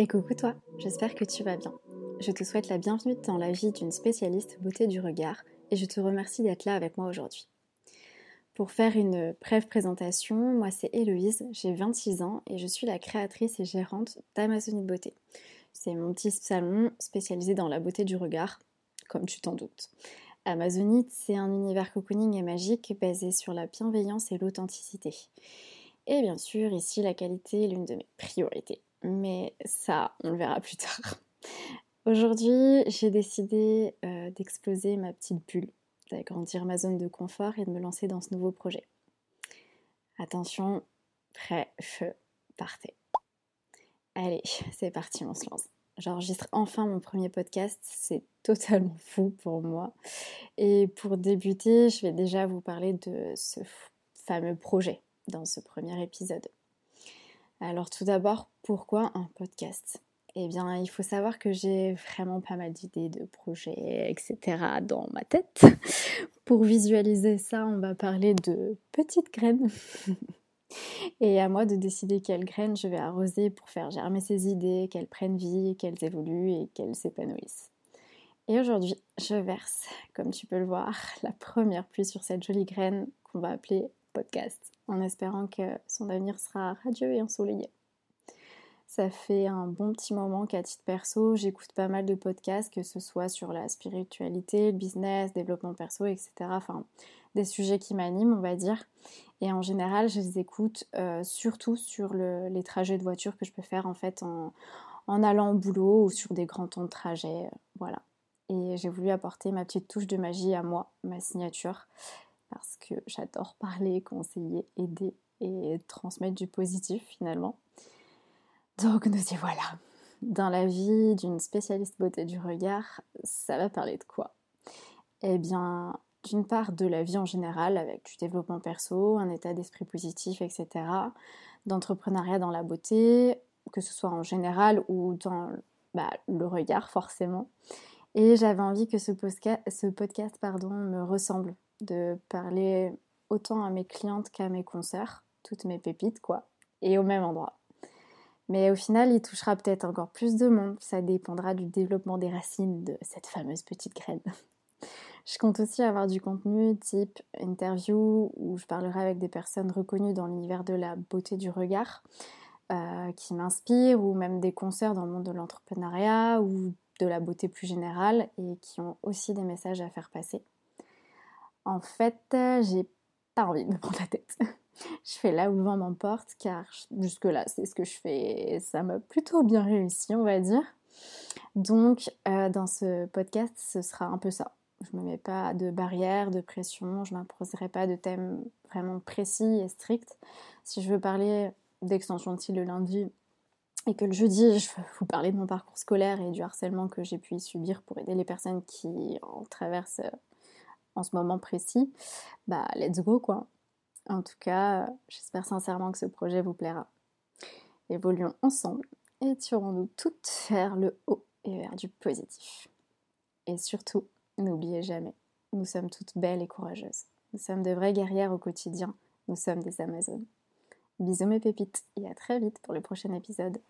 Et coucou toi, j'espère que tu vas bien. Je te souhaite la bienvenue dans la vie d'une spécialiste beauté du regard et je te remercie d'être là avec moi aujourd'hui. Pour faire une brève présentation, moi c'est Héloïse, j'ai 26 ans et je suis la créatrice et gérante d'Amazonie Beauté. C'est mon petit salon spécialisé dans la beauté du regard, comme tu t'en doutes. Amazonite, c'est un univers cocooning et magique basé sur la bienveillance et l'authenticité. Et bien sûr, ici, la qualité est l'une de mes priorités. Mais ça, on le verra plus tard. Aujourd'hui, j'ai décidé euh, d'exploser ma petite bulle, d'agrandir ma zone de confort et de me lancer dans ce nouveau projet. Attention, prêt, feu, partez. Allez, c'est parti, on se lance. J'enregistre enfin mon premier podcast, c'est totalement fou pour moi. Et pour débuter, je vais déjà vous parler de ce fameux projet dans ce premier épisode. Alors tout d'abord, pourquoi un podcast? Eh bien, il faut savoir que j'ai vraiment pas mal d'idées de projets, etc. dans ma tête. Pour visualiser ça, on va parler de petites graines. Et à moi de décider quelles graines je vais arroser pour faire germer ces idées, qu'elles prennent vie, qu'elles évoluent et qu'elles s'épanouissent. Et aujourd'hui, je verse, comme tu peux le voir, la première pluie sur cette jolie graine qu'on va appeler podcast, en espérant que son avenir sera radieux et ensoleillé. Ça fait un bon petit moment qu'à titre perso, j'écoute pas mal de podcasts, que ce soit sur la spiritualité, le business, développement perso, etc. Enfin, des sujets qui m'animent, on va dire. Et en général, je les écoute euh, surtout sur les trajets de voiture que je peux faire en fait en, allant au boulot ou sur des grands temps de trajet. Euh, voilà. Et j'ai voulu apporter ma petite touche de magie à moi, ma signature, parce que j'adore parler, conseiller, aider et transmettre du positif finalement. Donc nous y voilà. Dans la vie d'une spécialiste beauté du regard, ça va parler de quoi? Eh bien, d'une part de la vie en général, avec du développement perso, un état d'esprit positif, etc. D'entrepreneuriat dans la beauté, que ce soit en général ou dans bah, le regard forcément. Et j'avais envie que ce, podcast, me ressemble, de parler autant à mes clientes qu'à mes consoeurs, toutes mes pépites quoi, et au même endroit. Mais au final, il touchera peut-être encore plus de monde, ça dépendra du développement des racines de cette fameuse petite graine. Je compte aussi avoir du contenu type interview où je parlerai avec des personnes reconnues dans l'univers de la beauté du regard euh, qui m'inspirent ou même des concerts dans le monde de l'entrepreneuriat ou de la beauté plus générale et qui ont aussi des messages à faire passer. En fait, j'ai pas envie de me prendre la tête. je fais là où le vent m'emporte car jusque-là, c'est ce que je fais et ça m'a plutôt bien réussi, on va dire. Donc, euh, dans ce podcast, ce sera un peu ça. Je me mets pas de barrières, de pression, je m'imposerai pas de thèmes vraiment précis et stricts. Si je veux parler d'extension de style le lundi et que le jeudi, je veux vous parler de mon parcours scolaire et du harcèlement que j'ai pu subir pour aider les personnes qui en traversent ce moment précis, bah let's go quoi. En tout cas, j'espère sincèrement que ce projet vous plaira. Évoluons ensemble et tirons-nous toutes vers le haut et vers du positif. Et surtout, n'oubliez jamais, nous sommes toutes belles et courageuses. Nous sommes de vraies guerrières au quotidien. Nous sommes des Amazones. Bisous mes pépites et à très vite pour le prochain épisode.